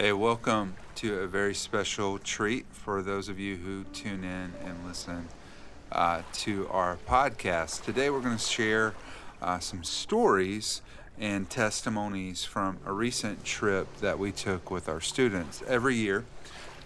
Hey, welcome to a very special treat for those of you who tune in and listen uh, to our podcast. Today, we're going to share uh, some stories and testimonies from a recent trip that we took with our students. Every year,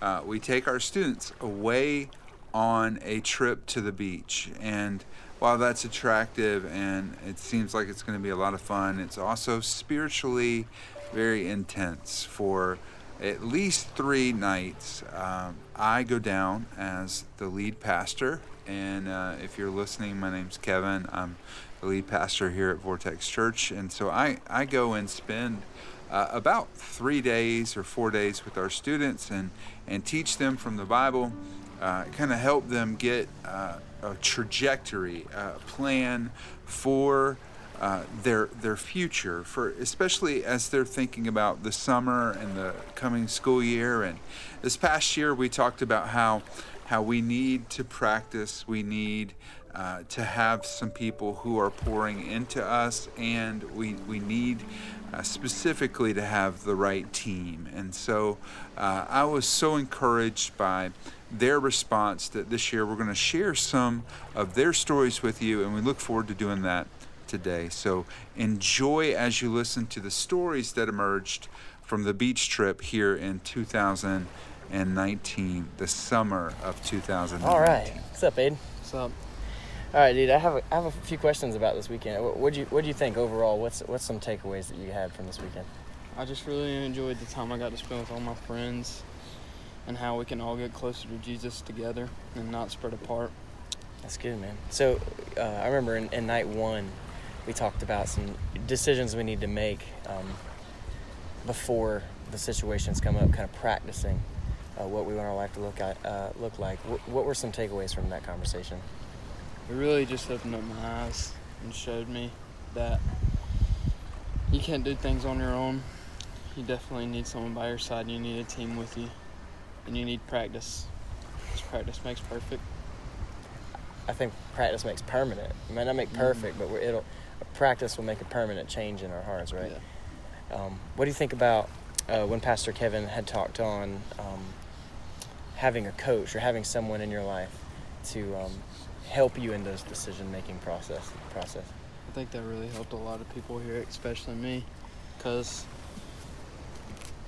uh, we take our students away on a trip to the beach. And while that's attractive and it seems like it's going to be a lot of fun, it's also spiritually very intense for at least three nights. Um, I go down as the lead pastor, and uh, if you're listening, my name's Kevin. I'm the lead pastor here at Vortex Church, and so I, I go and spend uh, about three days or four days with our students and, and teach them from the Bible, uh, kind of help them get uh, a trajectory, a plan for uh, their their future for especially as they're thinking about the summer and the coming school year. And this past year we talked about how how we need to practice. We need uh, to have some people who are pouring into us and we we need uh, specifically to have the right team. And so uh, I was so encouraged by their response that this year we're going to share some of their stories with you and we look forward to doing that today. So enjoy as you listen to the stories that emerged from the beach trip here in 2019, the summer of 2019. All right. What's up, Aiden? What's up? All right, dude. I have a, I have a few questions about this weekend. What do you What do you think overall? What's What's some takeaways that you had from this weekend? I just really enjoyed the time I got to spend with all my friends, and how we can all get closer to Jesus together and not spread apart. That's good, man. So uh, I remember in, in night one, we talked about some decisions we need to make um, before the situations come up, kind of practicing uh, what we want our life to look at, uh, look like. What, what were some takeaways from that conversation? It really just opened up my eyes and showed me that you can't do things on your own. You definitely need someone by your side. You need a team with you, and you need practice. Because practice makes perfect. I think practice makes permanent. It might not make perfect, mm-hmm. but it'll practice will make a permanent change in our hearts, right? Yeah. Um, what do you think about uh, when Pastor Kevin had talked on um, having a coach or having someone in your life to um, help you in those decision-making process process? I think that really helped a lot of people here, especially me, because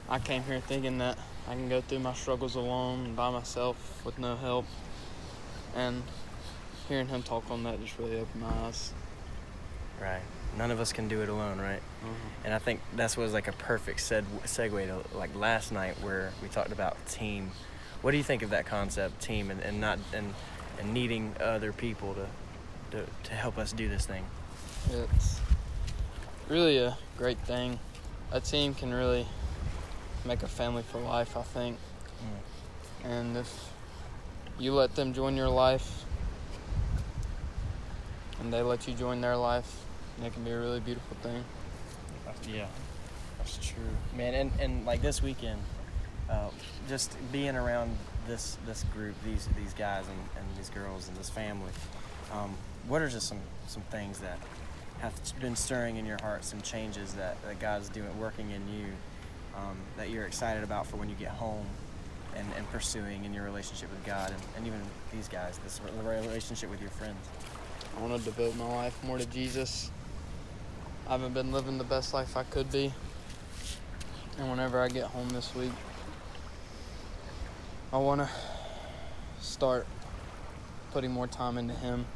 I came here thinking that I can go through my struggles alone by myself with no help, and hearing him talk on that just really opened my eyes. Right. None of us can do it alone, right? Mm-hmm. And I think that's was like a perfect seg- segue to like last night where we talked about team. What do you think of that concept, team, and, and not and and needing other people to, to to help us do this thing? It's really a great thing. A team can really make a family for life, I think. Mm. And if you let them join your life and they let you join their life, and it can be a really beautiful thing. Yeah, that's true, man. And and like this weekend, uh, just being around this this group, these these guys and, and these girls and this family. Um, what are just some some things that have been stirring in your heart, some changes that, that God's doing, working in you, um, that you're excited about for when you get home and, and pursuing in your relationship with God and, and even these guys, this relationship with your friends? I want to devote my life more to Jesus. I haven't been living the best life I could be. And whenever I get home this week, I want to start putting more time into Him.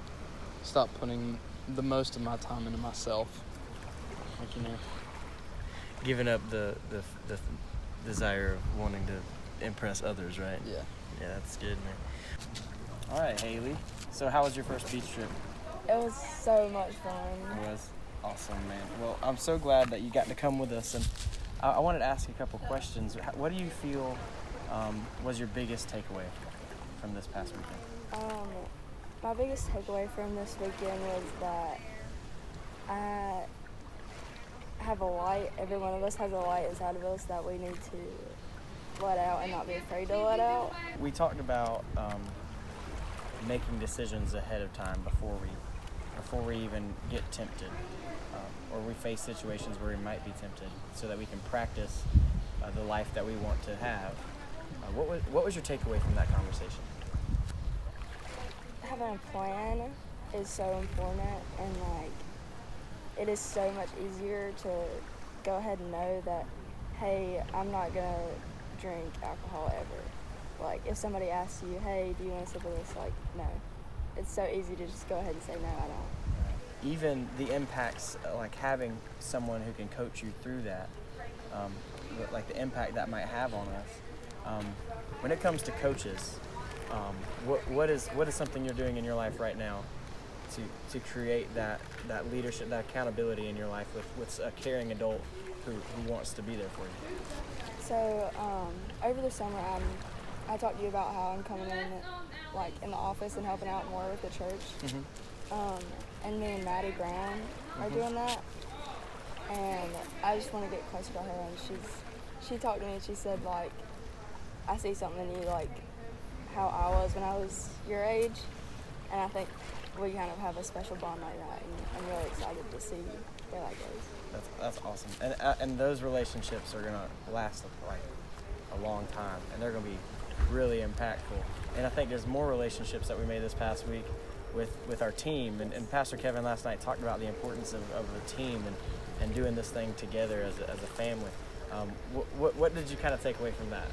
Stop putting the most of my time into myself. Like, you know. Giving up the, the, the desire of wanting to impress others, right? Yeah. Yeah, that's good, man. All right, Haley. So, how was your first beach trip? It was so much fun. It was awesome, man. Well, I'm so glad that you got to come with us, and I, I wanted to ask you a couple questions. What do you feel um, was your biggest takeaway from this past weekend? Um, my biggest takeaway from this weekend was that I have a light. Every one of us has a light inside of us that we need to let out and not be afraid to let out. We talked about um, making decisions ahead of time before we before we even get tempted um, or we face situations where we might be tempted so that we can practice uh, the life that we want to have. Uh, what was what was your takeaway from that conversation? Having a plan is so important, and like, it is so much easier to go ahead and know that, hey, I'm not gonna drink alcohol ever. Like, if somebody asks you, hey, do you want to sip of this? Like, no. It's so easy to just go ahead and say, no, at don't. even the impacts, uh, like having someone who can coach you through that, um, like the impact that might have on us. Um, when it comes to coaches, um, what, what is what is something you're doing in your life right now to, to create that, that leadership, that accountability in your life with, with a caring adult who, who wants to be there for you? So um, over the summer, I'm, I talked to you about how I'm coming in, like in the office and helping out more with the church. Mm-hmm. Um, and me and Maddie Brown are Mhm. doing that. And I just want to get closer to her. And she's, she talked to me and she said like, I see something in you like how I was when I was your age, and I think we kind of have a special bond like that. And I'm really excited to see where that goes. That's, that's awesome. And, uh, and those relationships are going to last like a long time and they're going to be really impactful. And I think there's more relationships that we made this past week with, with our team. And, and Pastor Kevin last night talked about the importance of, of the team and, and doing this thing together as a, as a family. Um, what, what, what did you kind of take away from that?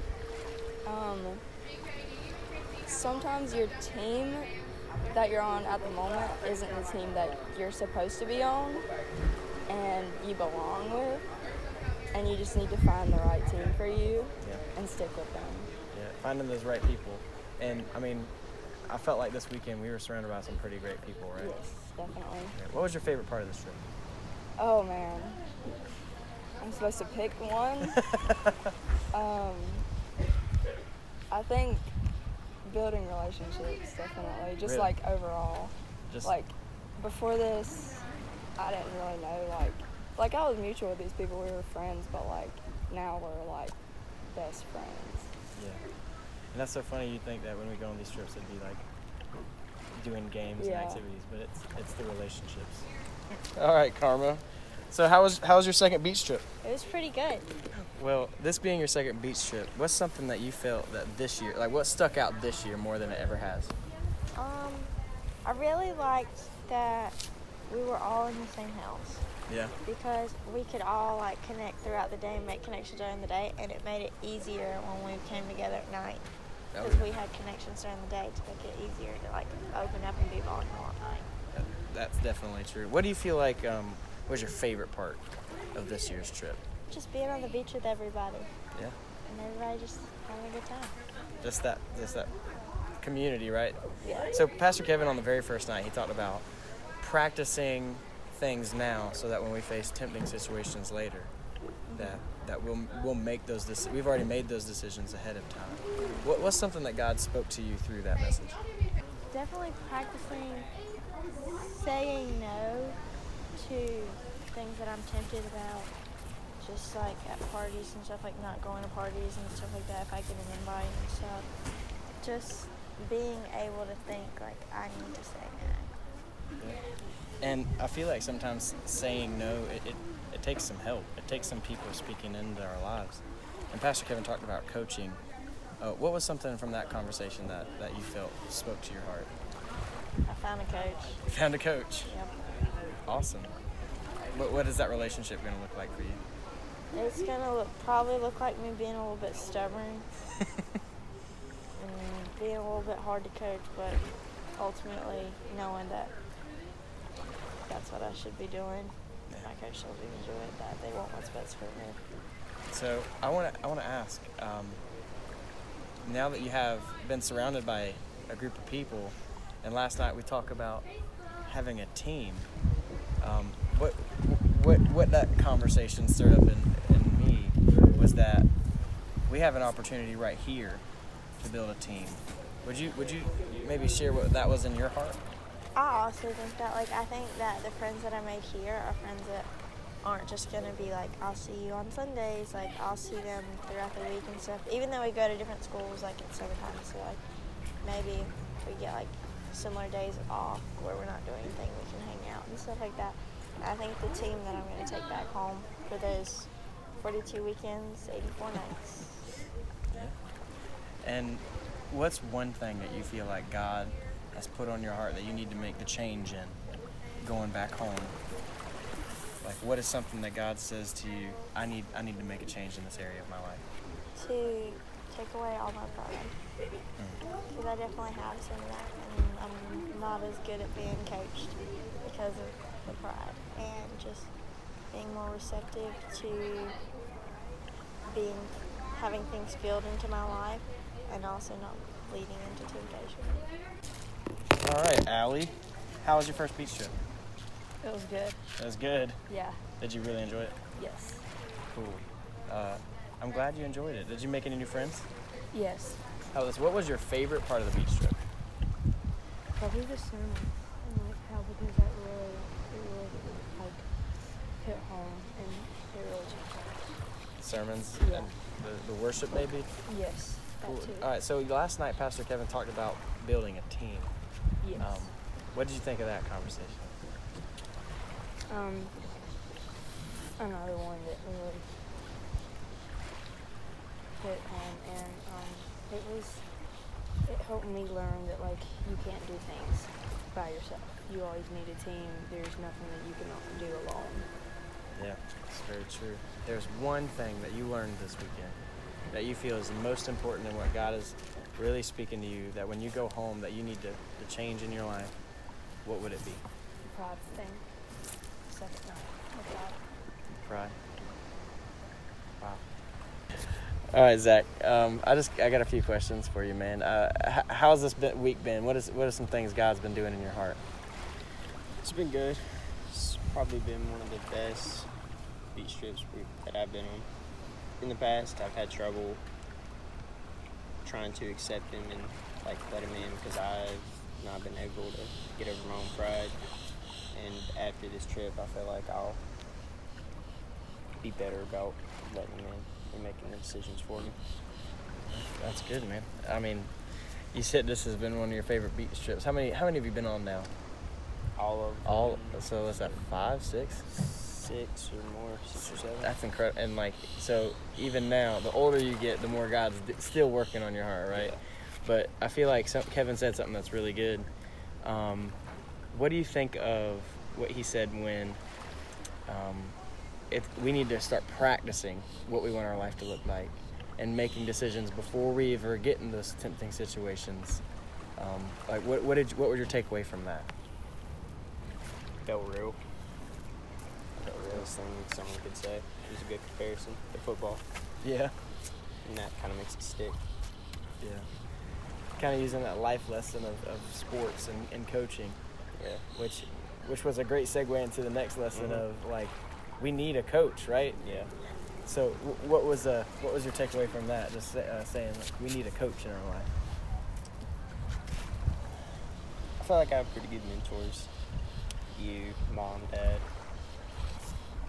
Um, sometimes your team that you're on at the moment isn't the team that you're supposed to be on and you belong with. And you just need to find the right team for you Yeah. and stick with them. Finding those right people. And I mean, I felt like this weekend we were surrounded by some pretty great people, right? Yes, definitely. What was your favorite part of this trip? Oh man. I'm supposed to pick one. um, I think building relationships, definitely. Just Really? like overall. Just like before this i didn't really know like like i was mutual with these people we were friends but like now we're like best friends Yeah. And that's so funny. You think that when we go on these trips, it'd be like doing games Yeah. and activities, but it's it's the relationships. All right, Karma. So how was how was your second beach trip? It was pretty good. Well, this being your second beach trip, what's something that you felt that this year, like what stuck out this year more than it ever has? Um, I really liked that we were all in the same house Yeah. because we could all like connect throughout the day and make connections during the day, and it made it easier when we came together at night because we had connections during the day to make it easier to like open up and be vulnerable at night. That- That's definitely true. What do you feel like um, was your favorite part of this year's trip? Just being on the beach with everybody Yeah. and everybody just having a good time. Just that, just that community, right? Yeah. So Pastor Kevin on the very first night, he talked about practicing things now so that when we face tempting situations later, that that we'll we'll make those we've already made those decisions ahead of time. What, what's something that God spoke to you through that message? Definitely practicing saying no to things that I'm tempted about. Just like at parties and stuff, like not going to parties and stuff like that if I get an invite and stuff. Just being able to think like I need to say no. And I feel like sometimes saying no, it, it takes some help. It takes some people speaking into our lives. And Pastor Kevin talked about coaching. Uh, what was something from that conversation that, that you felt spoke to your heart? I found a coach. You found a coach. Yep. Awesome. What, what is that relationship going to look like for you? It's gonna look probably look like me being a little bit stubborn and being a little bit hard to coach, but ultimately knowing that that's what I should be doing. My coach me to do it, that they want what's best for me. So I want to I want to ask. Um, now that you have been surrounded by a group of people, and last night we talked about having a team. Um, what what what that conversation stirred up in, in me was that we have an opportunity right here to build a team. Would you would you maybe share what that was in your heart? I also think that like I think that the friends that I made here are friends that aren't just gonna be like I'll see you on Sundays, like I'll see them throughout the week and stuff. Even though we go to different schools, like it's summertime, so like maybe we get like similar days off where we're not doing anything, we can hang out and stuff like that. I think the team that I'm gonna take back home for those 42 weekends, 84 nights. And what's one thing that you feel like God has put on your heart that you need to make the change in going back home? Like what is something that God says to you, I need I need to make a change in this area of my life? To take away all my pride. Mm. Because I definitely have some of that, and I'm not as good at being coached because of the pride. And just being more receptive to being having things filled into my life and also not leading into temptation. All right, Allie. How was your first beach trip? It was good. It was good. Yeah. Did you really enjoy it? Yes. Cool. Uh, I'm glad you enjoyed it. Did you make any new friends? Yes. How was, what was your favorite part of the beach trip? Probably the sermon. And like how because that really, it really like hit home and it really changed. Sermons Yeah. and the, the worship, maybe? Yes. Cool. All right, so last night, Pastor Kevin talked about building a team. Yes. Um, what did you think of that conversation? Um, another one that really hit home, and um, it was it helped me learn that like you can't do things by yourself. You always need a team. There's nothing that you can do alone. Yeah, it's very true. There's one thing that you learned this weekend that you feel is the most important and what God is really speaking to you that when you go home that you need to, to change in your life, what would it be? The pride thing. Second no, the pride. Pride. Wow. All right, Zach. Um, I just I got a few questions for you, man. Uh, h- how's this been, week been? What is what are some things God's been doing in your heart? It's been good. It's probably been one of the best beach trips that I've been on. In the past, I've had trouble trying to accept him and like let him in because I've not been able to get over my own pride. And after this trip, I feel like I'll be better about letting him in and making the decisions for me. That's good, man. I mean, you said this has been one of your favorite beach trips. How many how many have you been on now? All of All so what's that? Five, six? Six or more, six or seven. That's incredible. And like, so even now, the older you get, the more God's d- still working on your heart, right? Yeah. But I feel like some, Kevin said something that's really good. Um, what do you think of what he said when um, it, we need to start practicing what we want our life to look like and making decisions before we ever get in those tempting situations? Um, like, what, what did you, what was your takeaway from that? felt real. Thing someone could say. It was a good comparison to football, Yeah. and that kind of makes it stick. Yeah. Kind of using that life lesson of, of sports and, and coaching, Yeah. which which was a great segue into the next lesson Mhm. of like we need a coach, right? Yeah. So w- what was uh what was your takeaway from that? Just uh, saying like, we need a coach in our life. I feel like I have pretty good mentors. You, mom, dad.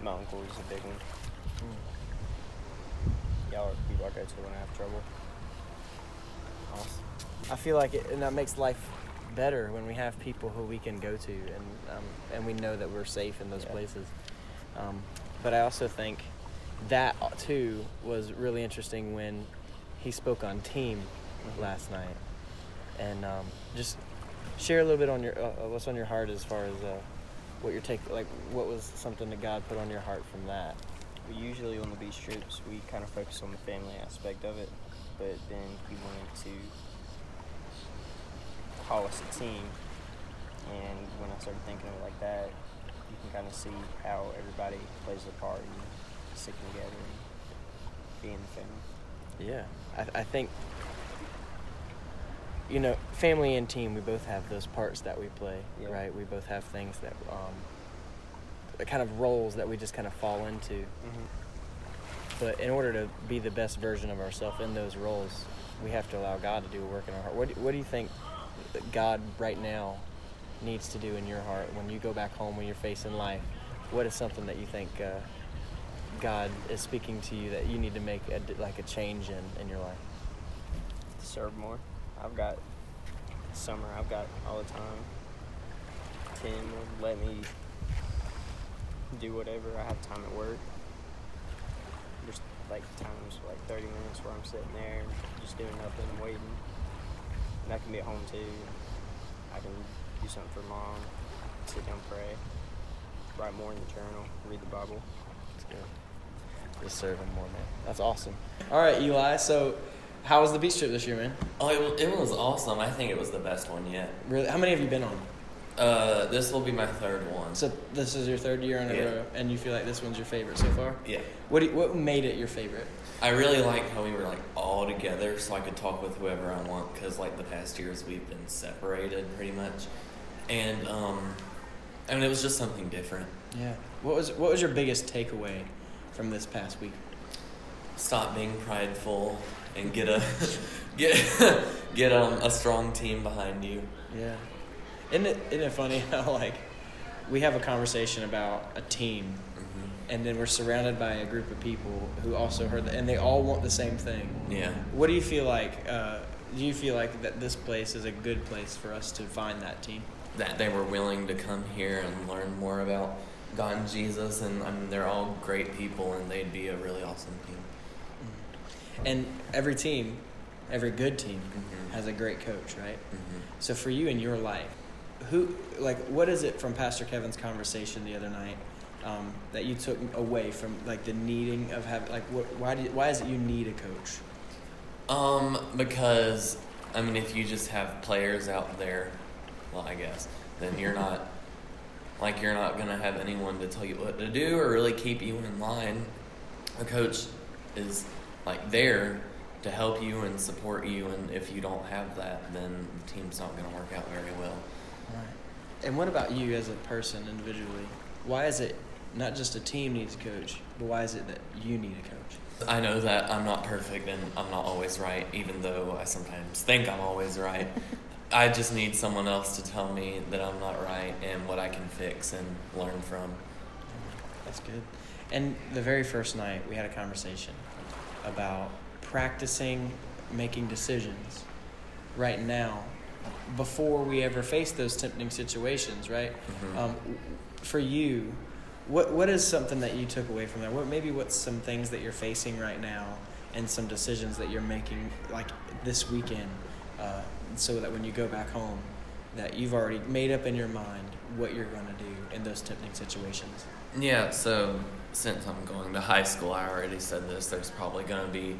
My uncle is a big one. Y'all are people I go to when I have trouble. Awesome. I feel like it, and that makes life better when we have people who we can go to, and um, and we know that we're safe in those Yeah. places. Um, but I also think that uh, too was really interesting when he spoke on team Mhm. last night, and um, just share a little bit on your uh, uh, what's on your heart as far as uh, what your take like what was something that God put on your heart from that. We usually on the beach trips we kind of focus on the family aspect of it, but then he wanted to call us a team, and when I started thinking of it like that, you can kind of see how everybody plays their part in sticking together and being the family. Yeah, I, I think you know, family and team. We both have those parts that we play, Yeah. right? We both have things that um, kind of roles that we just kind of fall into. Mm-hmm. But in order to be the best version of ourselves in those roles, we have to allow God to do a work in our heart. What do, what do you think that God right now needs to do in your heart when you go back home when you're facing life? What is something that you think uh, God is speaking to you that you need to make a, like a change in in your life? serve more. I've got summer. I've got all the time. Tim will let me do whatever. I have time at work. there's like times like 30 minutes where I'm sitting there just doing nothing waiting. And that can be at home too. I can do something for mom, sit down, pray, write more in the journal, read the Bible. That's good. Just serving more, man. That's awesome. All right, Eli. So, how was the beach trip this year, man? Oh, it was, it was awesome. I think it was the best one yet. Really? How many have you been on? Uh, this will be my third one. So this is your third year in a Yeah. row, and you feel like this one's your favorite so far. yeah. What do you, what made it your favorite? I really like how we were like all together, so I could talk with whoever I want. Because like the past years, we've been separated pretty much, and um, I mean it was just something different. Yeah. What was what was your biggest takeaway from this past week? Stop being prideful and get a get get um, a strong team behind you. Yeah. Isn't it isn't it funny how like we have a conversation about a team, hmm and then we're surrounded by a group of people who also heard that, and they all want the same thing. Yeah. What do you feel like? Uh, do you feel like that this place is a good place for us to find that team? that they were willing to come here and learn more about God and Jesus, and I mean they're all great people, and they'd be a really awesome team. And every team, every good team, Mhm. has a great coach, right? hmm So for you in your life, who like what is it from Pastor Kevin's conversation the other night um, that you took away from like the needing of having like what, why do you, why is it you need a coach? Um, because I mean, if you just have players out there, well, I guess then you're not like you're not gonna have anyone to tell you what to do or really keep you in line. A coach is like there to help you and support you, and if you don't have that, then the team's not gonna work out very well. Right. And what about you as a person individually? Why is it not just a team needs a coach, but why is it that you need a coach? I know that I'm not perfect and I'm not always right, even though I sometimes think I'm always right. I just need someone else to tell me that I'm not right and what I can fix and learn from. That's good. And the very first night, we had a conversation about practicing making decisions right now before we ever face those tempting situations, right? Mhm. Um, for you, what what is something that you took away from that? What maybe what's some things that you're facing right now and some decisions that you're making like this weekend, uh, so that when you go back home, that you've already made up in your mind what you're going to do in those tempting situations. Yeah, so since I'm going to high school, I already said this, there's probably going to be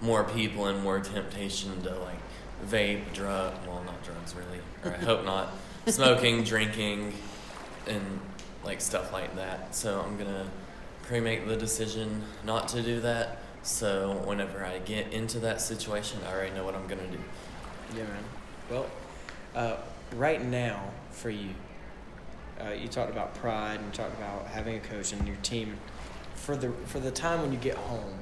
more people and more temptation to like vape, drug, well, not drugs really, or I hope not, smoking, drinking, and like stuff like that. So I'm going to pre make the decision not to do that. So whenever I get into that situation, I already know what I'm going to do. Yeah, man. Well, uh, right now for you, uh, you talked about pride and you talked about having a coach and your team. For the for the time when you get home,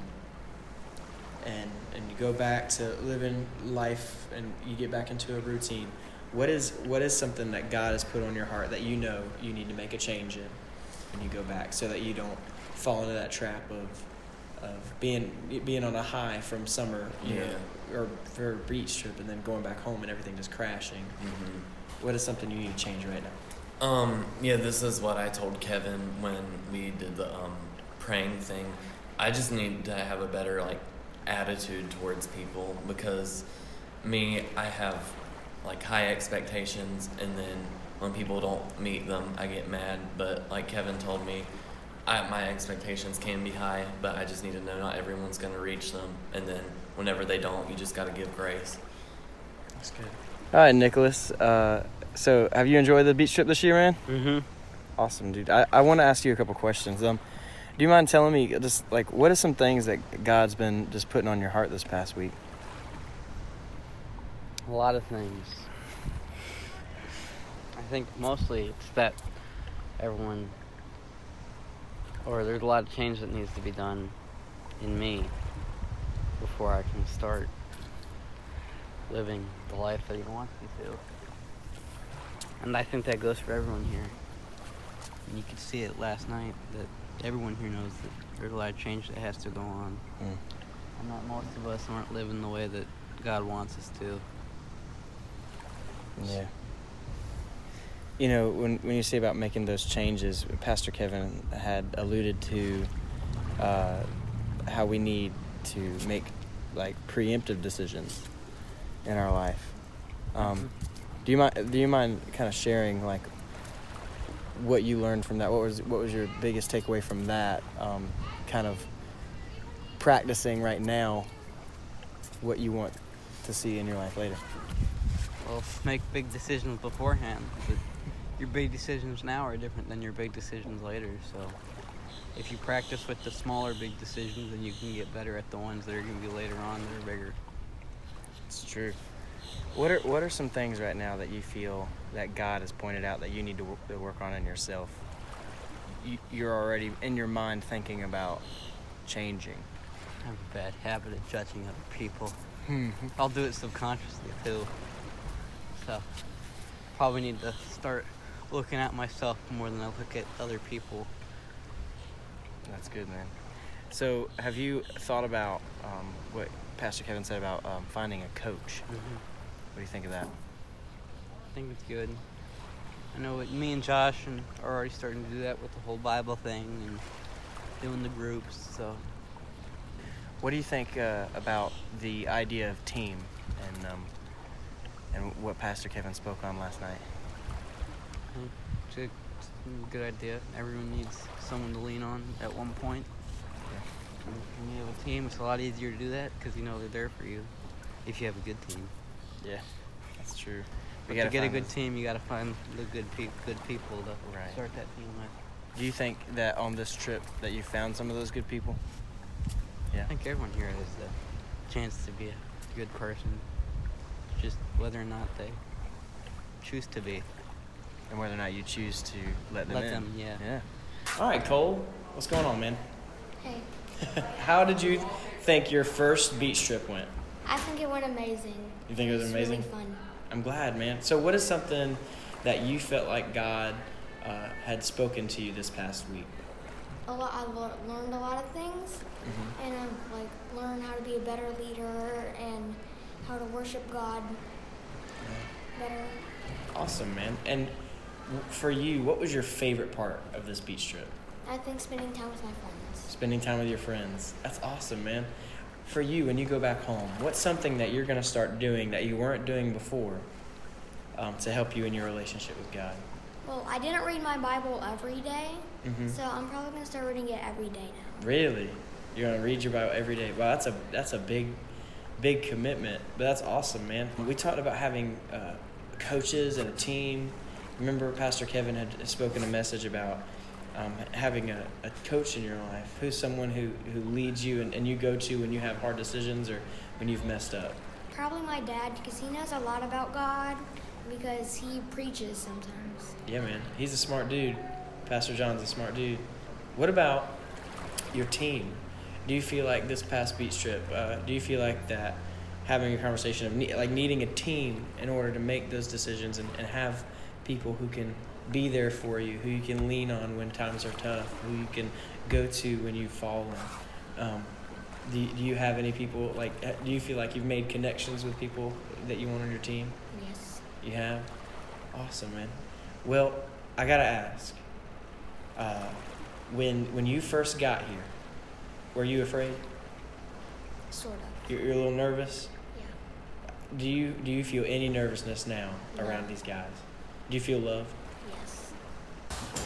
and and you go back to living life and you get back into a routine, what is what is something that God has put on your heart that you know you need to make a change in when you go back, so that you don't fall into that trap of of being being on a high from summer, you know, or for a beach trip and then going back home and everything just crashing. Mm-hmm. What is something you need to change right now? Um, yeah, this is what I told Kevin when we did the um, praying thing. I just need to have a better like attitude towards people because me, I have like high expectations, and then when people don't meet them, I get mad. But like Kevin told me, I, my expectations can be high, but I just need to know not everyone's gonna reach them, and then whenever they don't, you just gotta give grace. That's good. All right, Nicholas. Uh, so, have you enjoyed the beach trip this year, man? Mm-hmm. Awesome, dude. I, I want to ask you a couple questions. Um, do you mind telling me just like what are some things that God's been just putting on your heart this past week? A lot of things. I think mostly it's that everyone, or there's a lot of change that needs to be done in me before I can start living the life that He wants me to. And I think that goes for everyone here. And you could see it last night that everyone here knows that there's a lot of change that has to go on. Mm. And that most of us aren't living the way that God wants us to. Yeah. You know, when when you say about making those changes, Pastor Kevin had alluded to uh, how we need to make like preemptive decisions in our life. Um, do you mind? Do you mind kind of sharing like what you learned from that? What was what was your biggest takeaway from that? Um, kind of practicing right now what you want to see in your life later. Well, make big decisions beforehand. But your big decisions now are different than your big decisions later. So, if you practice with the smaller big decisions, then you can get better at the ones that are going to be later on that are bigger. It's true. What are what are some things right now that you feel that God has pointed out that you need to work, to work on in yourself? You, you're already in your mind thinking about changing. I have a bad habit of judging other people. I'll do it subconsciously too. So, probably need to start looking at myself more than I look at other people. That's good, man. So, have you thought about um, what Pastor Kevin said about um, finding a coach? Mhm. What do you think of that? I think it's good. I know it, me and Josh and are already starting to do that with the whole Bible thing and doing the groups. So What do you think uh, about the idea of team and um, and what Pastor Kevin spoke on last night? it's a, it's a good idea. Everyone needs someone to lean on at one point. And When you have a team, it's a lot easier to do that because you know they're there for you. If you have a good team, Yeah, that's true. but gotta to get a good those- team, you got to find the good pe- good people to Right. start that team with. Do you think that on this trip that you found some of those good people? Yeah. I think everyone here has the chance to be a good person, just whether or not they choose to be. And whether or not you choose to let them Let in. them, yeah. Yeah. All right, Cole. What's going on, man? Hey, How did you think your first beach trip went? I think it went amazing. You think it was amazing? Really fun. I'm glad, man. So, what is something that you felt like God uh, had spoken to you this past week? A lot. I lear- learned a lot of things, Mm-hmm. and I've like learned how to be a better leader and how to worship God better. Awesome, man. And for you, what was your favorite part of this beach trip? I think spending time with my friends. Spending time with your friends. That's awesome, man. For you, when you go back home, what's something that you're going to start doing that you weren't doing before um, to help you in your relationship with God? Well, I didn't read my Bible every day, Mhm. so I'm probably gonna start reading it every day now. Really? You're gonna read your Bible every day? Wow, that's a that's a big, big commitment. But that's awesome, man. We talked about having uh, coaches and a team. Remember, Pastor Kevin had spoken a message about um, having a, a coach in your life, who's someone who, who leads you and, and you go to when you have hard decisions or when you've messed up. Probably my dad because he knows a lot about God because he preaches sometimes. Yeah, man. He's a smart dude. Pastor John's a smart dude. What about your team? Do you feel like this past beach trip, uh, do you feel like that having a conversation of ne- like needing a team in order to make those decisions and, and have people who can be there for you, who you can lean on when times are tough, who you can go to when you've fallen? Um, do, you- do you have any people like, uh, do you feel like you've made connections with people that you want on your team? Yes. You have? Awesome, man. Well, I gotta ask. Uh, when when you first got here, were you afraid? Sort of. You're, you're a little nervous. Yeah. Do you do you feel any nervousness now No. around these guys? Do you feel love?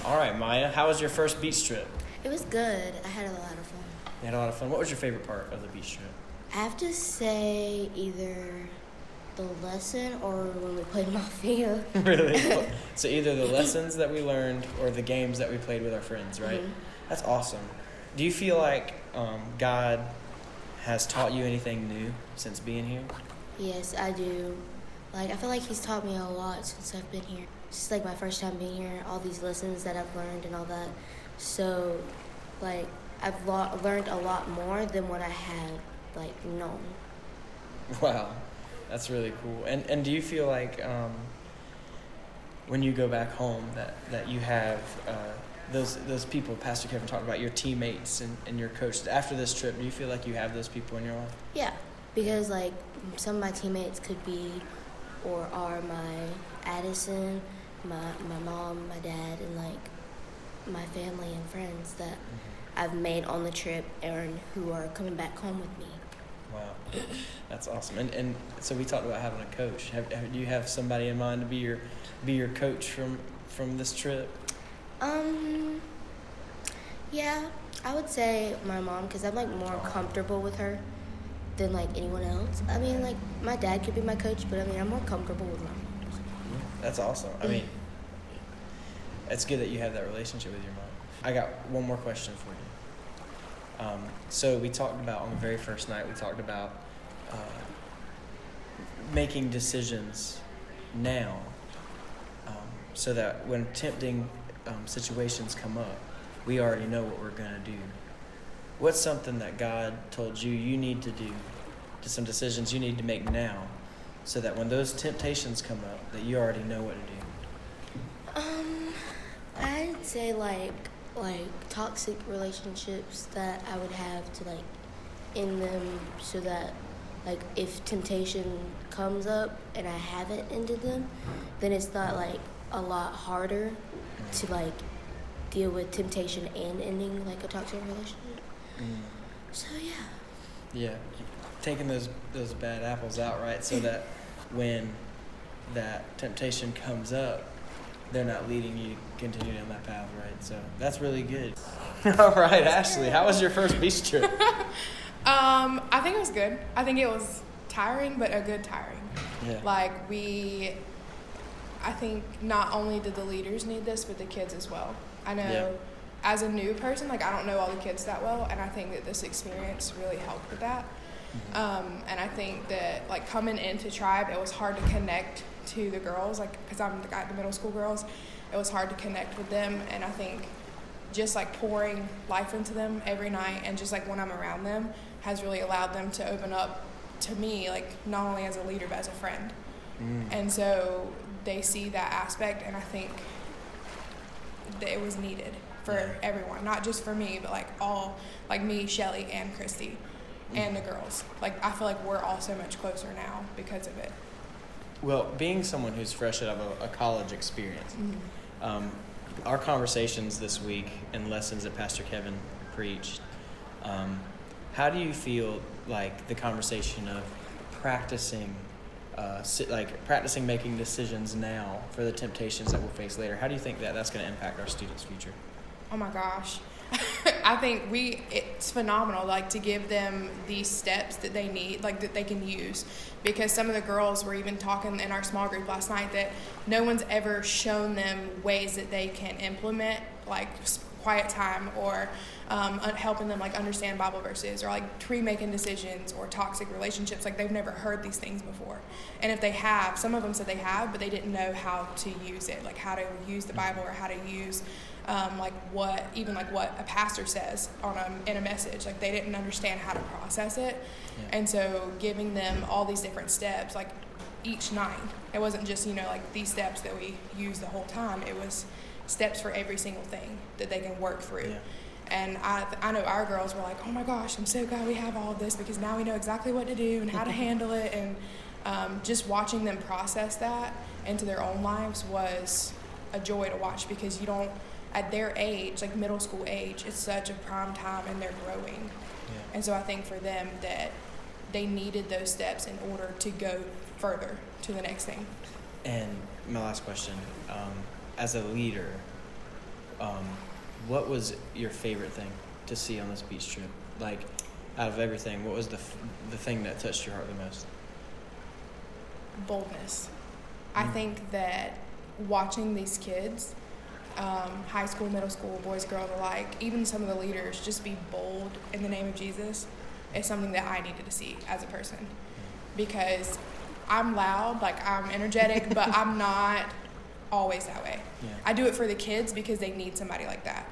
All right, Maya. How was your first beach trip? It was good. I had a lot of fun. You had a lot of fun. What was your favorite part of the beach trip? I have to say either the lesson or when we played Mafia. really? so either the lessons that we learned or the games that we played with our friends, right? Mhm. That's awesome. Do you feel like um, God has taught you anything new since being here? Yes, I do. Like I feel like he's taught me a lot since I've been here. It's like my first time being here, all these lessons that I've learned and all that. So, like I've lo- learned a lot more than what I had like known. Wow, that's really cool. And and do you feel like um, when you go back home that that you have uh, those those people Pastor Kevin talked about your teammates and, and your coach after this trip? Do you feel like you have those people in your life? Yeah, because like some of my teammates could be or are my Addison, my my mom, my dad, and like my family and friends that I've made on the trip and who are coming back home with me. Wow, that's awesome. And and so we talked about having a coach. Have, have do you have somebody in mind to be your be your coach from from this trip? Um, yeah, I would say my mom because I'm like more comfortable with her than like anyone else. I mean, like my dad could be my coach, but I mean, I'm more comfortable with my mom. That's awesome. I mean, it's good that you have that relationship with your mom. I got one more question for you. Um, so we talked about on the very first night. We talked about uh, making decisions now, um, so that when tempting um, situations come up, we already know what we're gonna do. What's something that God told you you need to do, to some decisions you need to make now, so that when those temptations come up, that you already know what to do? Um, I'd say like like toxic relationships that I would have to like end them so that like if temptation comes up and I haven't ended them, then it's not like a lot harder to like deal with temptation and ending like a toxic relationship. So yeah. Yeah, taking those those bad apples out, right? So that when that temptation comes up, they're not leading you to continue down that path, right? So that's really good. All right, Ashley, how was your first beach trip? Um, I think it was good. I think it was tiring, but a good tiring. Yeah. Like we, I think not only did the leaders need this, but the kids as well. I know. As a new person, like I don't know all the kids that well, and I think that this experience really helped with that. Um, and I think that like coming into tribe, it was hard to connect to the girls, like because I'm the guy, the middle school girls. It was hard to connect with them, and I think just like pouring life into them every night, and just like when I'm around them, has really allowed them to open up to me, like not only as a leader but as a friend. And so they see that aspect, and I think that it was needed for Yeah. everyone, not just for me, but like all, like me, Shelly, and Christy, and the girls. Like I feel like we're all so much closer now because of it. Well, being someone who's fresh out of a, a college experience, um, our conversations this week and lessons that Pastor Kevin preached, um, how do you feel like the conversation of practicing, uh, like practicing making decisions now for the temptations that we'll face later? How do you think that that's going to impact our students' future? Oh my gosh. I think we it's phenomenal like to give them these steps that they need like that they can use. Because some of the girls were even talking in our small group last night that no one's ever shown them ways that they can implement like quiet time or um, helping them like understand Bible verses or like tree making decisions or toxic relationships. Like they've never heard these things before. And if they have some of them said they have but they didn't know how to use it like how to use the Bible or how to use um, like what even like what a pastor says on a, in a message. Like they didn't understand how to process it. And so giving them all these different steps like each night. It wasn't just you know like these steps that we use the whole time. It was steps for every single thing that they can work through. And I, I know our girls were like oh my gosh i'm so glad we have all of this because now we know exactly what to do and how to handle it. And um, just watching them process that into their own lives was a joy to watch because you don't at their age like middle school age it's such a prime time and they're growing and so i think for them that they needed those steps in order to go further to the next thing And my last question, um, as a leader, um, what was your favorite thing to see on this beach trip? Like, out of everything, what was the f- the thing that touched your heart the most? boldness. I think that watching these kids, um, high school, middle school, boys, girls alike, even some of the leaders, just be bold in the name of Jesus is something that I needed to see as a person. Because I'm loud, like I'm energetic, but I'm not always that way. Yeah. I do it for the kids because they need somebody like that.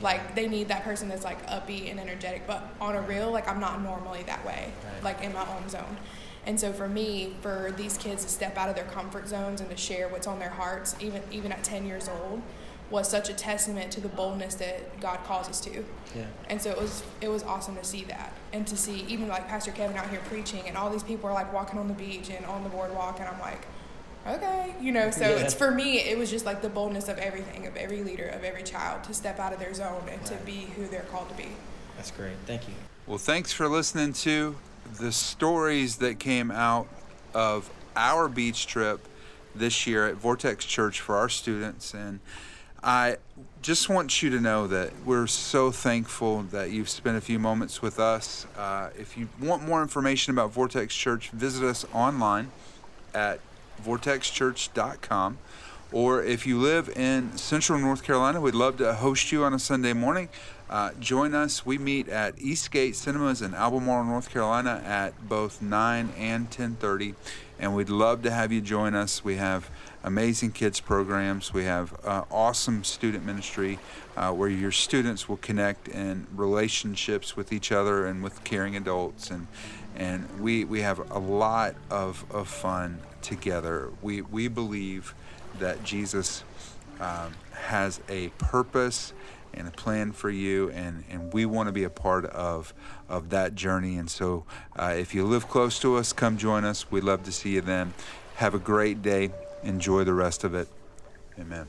Like they need that person that's like upbeat and energetic, but on a real, like I'm not normally that way, Right. like in my own zone. And so for me, for these kids to step out of their comfort zones and to share what's on their hearts, even even at 10 years old, was such a testament to the boldness that God calls us to. Yeah. And so it was it was awesome to see that and to see even like Pastor Kevin out here preaching and all these people are like walking on the beach and on the boardwalk and I'm like, okay, you know. So Yeah. it's for me, it was just like the boldness of everything, of every leader, of every child to step out of their zone and to be who they're called to be. That's great. Thank you. Well, thanks for listening to the stories that came out of our beach trip this year at Vortex Church for our students. And I just want you to know that we're so thankful that you've spent a few moments with us. Uh, if you want more information about Vortex Church, visit us online at vortexchurch.com. Or if you live in central North Carolina, we'd love to host you on a Sunday morning. Uh, join us. We meet at Eastgate Cinemas in Albemarle, North Carolina at both 9 and 10:30, and we'd love to have you join us. We have amazing kids programs. We have uh, awesome student ministry uh, where your students will connect in relationships with each other and with caring adults, and and we we have a lot of, of fun together. We we believe that Jesus um, has a purpose and a plan for you, and, and we want to be a part of of that journey. And so, uh, if you live close to us, come join us. We'd love to see you then. Have a great day. Enjoy the rest of it. Amen.